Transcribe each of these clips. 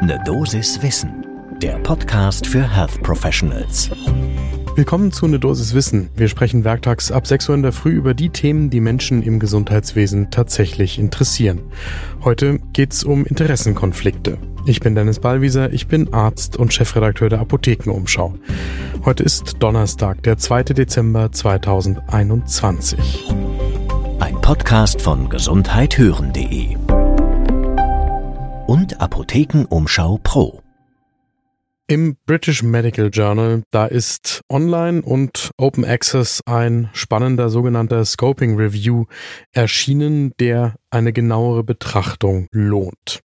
Ne Dosis Wissen, der Podcast für Health Professionals. Willkommen zu Ne Dosis Wissen. Wir sprechen werktags ab 6 Uhr in der Früh über die Themen, die Menschen im Gesundheitswesen tatsächlich interessieren. Heute geht's um Interessenkonflikte. Ich bin Dennis Ballwieser, ich bin Arzt und Chefredakteur der Apothekenumschau. Heute ist Donnerstag, der 2. Dezember 2021. Ein Podcast von gesundheithören.de und Apothekenumschau Pro. Im British Medical Journal, da ist online und Open Access ein spannender sogenannter Scoping Review erschienen, der eine genauere Betrachtung lohnt.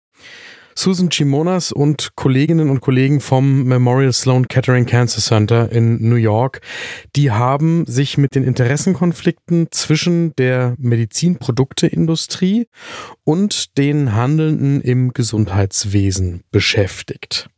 Susan Chimonas und Kolleginnen und Kollegen vom Memorial Sloan Kettering Cancer Center in New York, die haben sich mit den Interessenkonflikten zwischen der Medizinprodukteindustrie und den Handelnden im Gesundheitswesen beschäftigt.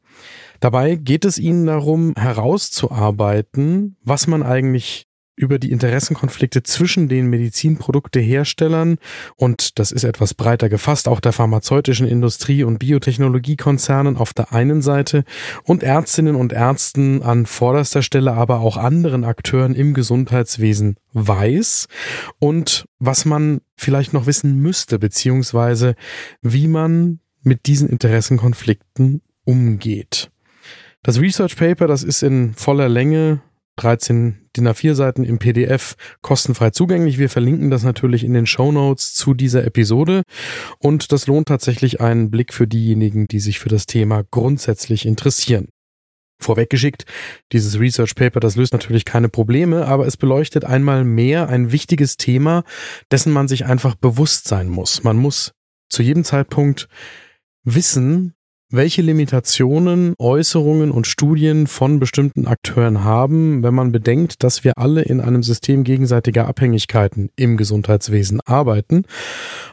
Dabei geht es ihnen darum, herauszuarbeiten, was man eigentlich über die Interessenkonflikte zwischen den Medizinprodukteherstellern und das ist etwas breiter gefasst, auch der pharmazeutischen Industrie und Biotechnologiekonzernen auf der einen Seite und Ärztinnen und Ärzten an vorderster Stelle, aber auch anderen Akteuren im Gesundheitswesen weiß und was man vielleicht noch wissen müsste, beziehungsweise wie man mit diesen Interessenkonflikten umgeht. Das Research Paper, das ist in voller Länge 13 DIN A4-Seiten im PDF kostenfrei zugänglich. Wir verlinken das natürlich in den Show Notes zu dieser Episode. Und das lohnt tatsächlich einen Blick für diejenigen, die sich für das Thema grundsätzlich interessieren. Vorweggeschickt, dieses Research Paper, das löst natürlich keine Probleme, aber es beleuchtet einmal mehr ein wichtiges Thema, dessen man sich einfach bewusst sein muss. Man muss zu jedem Zeitpunkt wissen, welche Limitationen Äußerungen und Studien von bestimmten Akteuren haben, wenn man bedenkt, dass wir alle in einem System gegenseitiger Abhängigkeiten im Gesundheitswesen arbeiten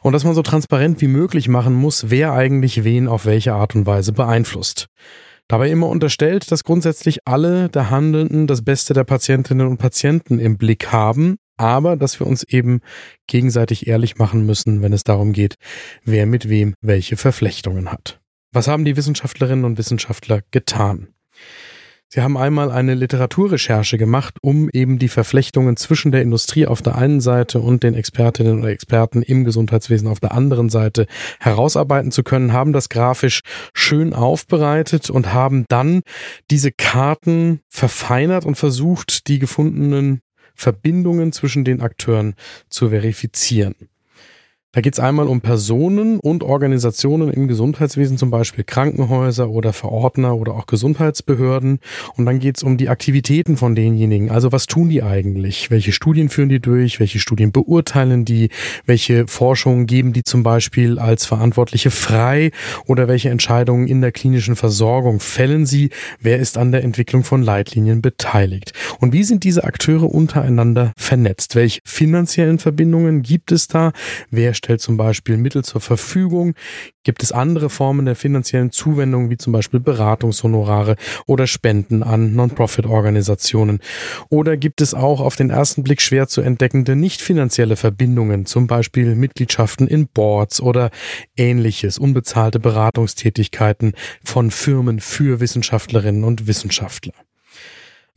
und dass man so transparent wie möglich machen muss, wer eigentlich wen auf welche Art und Weise beeinflusst. Dabei immer unterstellt, dass grundsätzlich alle der Handelnden das Beste der Patientinnen und Patienten im Blick haben, aber dass wir uns eben gegenseitig ehrlich machen müssen, wenn es darum geht, wer mit wem welche Verflechtungen hat. Was haben die Wissenschaftlerinnen und Wissenschaftler getan? Sie haben einmal eine Literaturrecherche gemacht, um eben die Verflechtungen zwischen der Industrie auf der einen Seite und den Expertinnen und Experten im Gesundheitswesen auf der anderen Seite herausarbeiten zu können, haben das grafisch schön aufbereitet und haben dann diese Karten verfeinert und versucht, die gefundenen Verbindungen zwischen den Akteuren zu verifizieren. Da geht es einmal um Personen und Organisationen im Gesundheitswesen, zum Beispiel Krankenhäuser oder Verordner oder auch Gesundheitsbehörden. Und dann geht es um die Aktivitäten von denjenigen. Also was tun die eigentlich? Welche Studien führen die durch? Welche Studien beurteilen die? Welche Forschungen geben die zum Beispiel als Verantwortliche frei? Oder welche Entscheidungen in der klinischen Versorgung fällen sie? Wer ist an der Entwicklung von Leitlinien beteiligt? Und wie sind diese Akteure untereinander vernetzt? Welche finanziellen Verbindungen gibt es da? Wer stellt zum Beispiel Mittel zur Verfügung? Gibt es andere Formen der finanziellen Zuwendung, wie zum Beispiel Beratungshonorare oder Spenden an Non-Profit-Organisationen? Oder gibt es auch auf den ersten Blick schwer zu entdeckende nicht finanzielle Verbindungen, zum Beispiel Mitgliedschaften in Boards oder ähnliches, unbezahlte Beratungstätigkeiten von Firmen für Wissenschaftlerinnen und Wissenschaftler?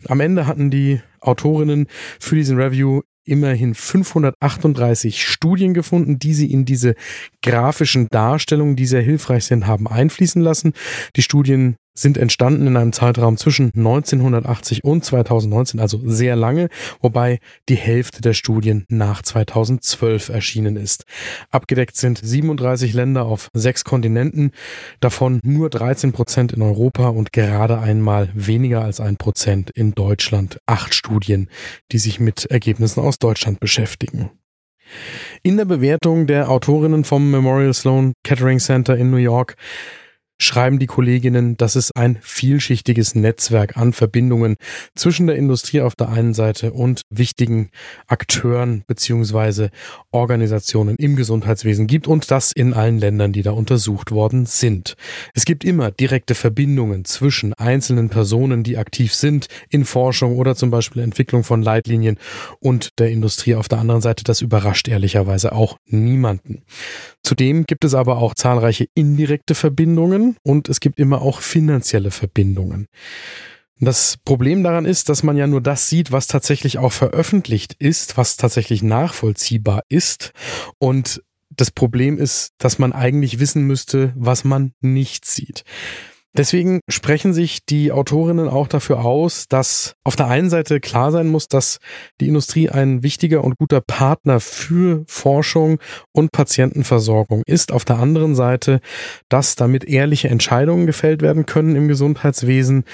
Am Ende hatten die Autorinnen für diesen Review immerhin 538 Studien gefunden, die sie in diese grafischen Darstellungen, die sehr hilfreich sind, haben einfließen lassen. Die Studien sind entstanden in einem Zeitraum zwischen 1980 und 2019, also sehr lange, wobei die Hälfte der Studien nach 2012 erschienen ist. Abgedeckt sind 37 Länder auf sechs Kontinenten, davon nur 13 Prozent in Europa und gerade einmal weniger als ein Prozent in Deutschland. Acht Studien, die sich mit Ergebnissen aus Deutschland beschäftigen. In der Bewertung der Autorinnen vom Memorial Sloan Kettering Center in New York schreiben die Kolleginnen, dass es ein vielschichtiges Netzwerk an Verbindungen zwischen der Industrie auf der einen Seite und wichtigen Akteuren beziehungsweise Organisationen im Gesundheitswesen gibt und das in allen Ländern, die da untersucht worden sind. Es gibt immer direkte Verbindungen zwischen einzelnen Personen, die aktiv sind in Forschung oder zum Beispiel Entwicklung von Leitlinien und der Industrie auf der anderen Seite. Das überrascht ehrlicherweise auch niemanden. Zudem gibt es aber auch zahlreiche indirekte Verbindungen Und es gibt immer auch finanzielle Verbindungen. Das Problem daran ist, dass man ja nur das sieht, was tatsächlich auch veröffentlicht ist, was tatsächlich nachvollziehbar ist. Und das Problem ist, dass man eigentlich wissen müsste, was man nicht sieht. Deswegen sprechen sich die Autorinnen auch dafür aus, dass auf der einen Seite klar sein muss, dass die Industrie ein wichtiger und guter Partner für Forschung und Patientenversorgung ist. Auf der anderen Seite, dass damit ehrliche Entscheidungen gefällt werden können im Gesundheitswesen,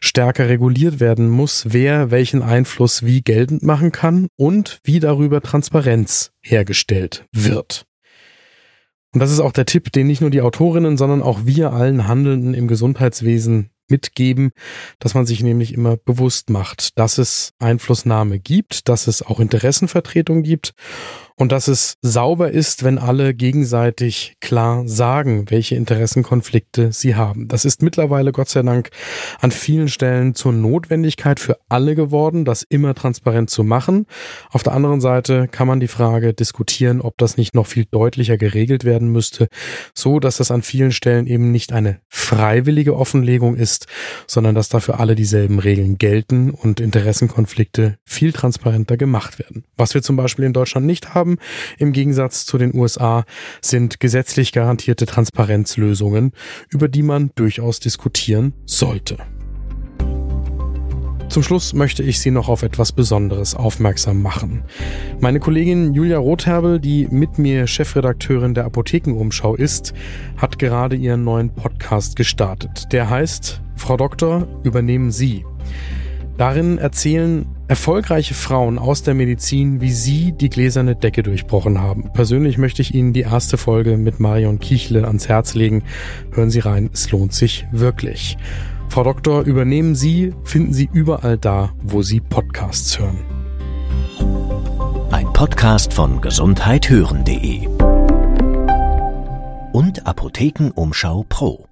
stärker reguliert werden muss, wer welchen Einfluss wie geltend machen kann und wie darüber Transparenz hergestellt wird. Und das ist auch der Tipp, den nicht nur die Autorinnen, sondern auch wir allen Handelnden im Gesundheitswesen mitgeben, dass man sich nämlich immer bewusst macht, dass es Einflussnahme gibt, dass es auch Interessenvertretung gibt und dass es sauber ist, wenn alle gegenseitig klar sagen, welche Interessenkonflikte sie haben. Das ist mittlerweile Gott sei Dank an vielen Stellen zur Notwendigkeit für alle geworden, das immer transparent zu machen. Auf der anderen Seite kann man die Frage diskutieren, ob das nicht noch viel deutlicher geregelt werden müsste, so dass das an vielen Stellen eben nicht eine freiwillige Offenlegung ist, sondern dass dafür alle dieselben Regeln gelten und Interessenkonflikte viel transparenter gemacht werden. Was wir zum Beispiel in Deutschland nicht haben, haben, im Gegensatz zu den USA, sind gesetzlich garantierte Transparenzlösungen, über die man durchaus diskutieren sollte. Zum Schluss möchte ich Sie noch auf etwas Besonderes aufmerksam machen. Meine Kollegin Julia Rotherbel, die mit mir Chefredakteurin der Apothekenumschau ist, hat gerade ihren neuen Podcast gestartet. Der heißt Frau Doktor, übernehmen Sie. Darin erzählen erfolgreiche Frauen aus der Medizin, wie sie die gläserne Decke durchbrochen haben. Persönlich möchte ich Ihnen die erste Folge mit Marion Kichle ans Herz legen. Hören Sie rein, es lohnt sich wirklich. Frau Doktor, übernehmen Sie, finden Sie überall da, wo Sie Podcasts hören. Ein Podcast von gesundheithören.de und Apothekenumschau Pro.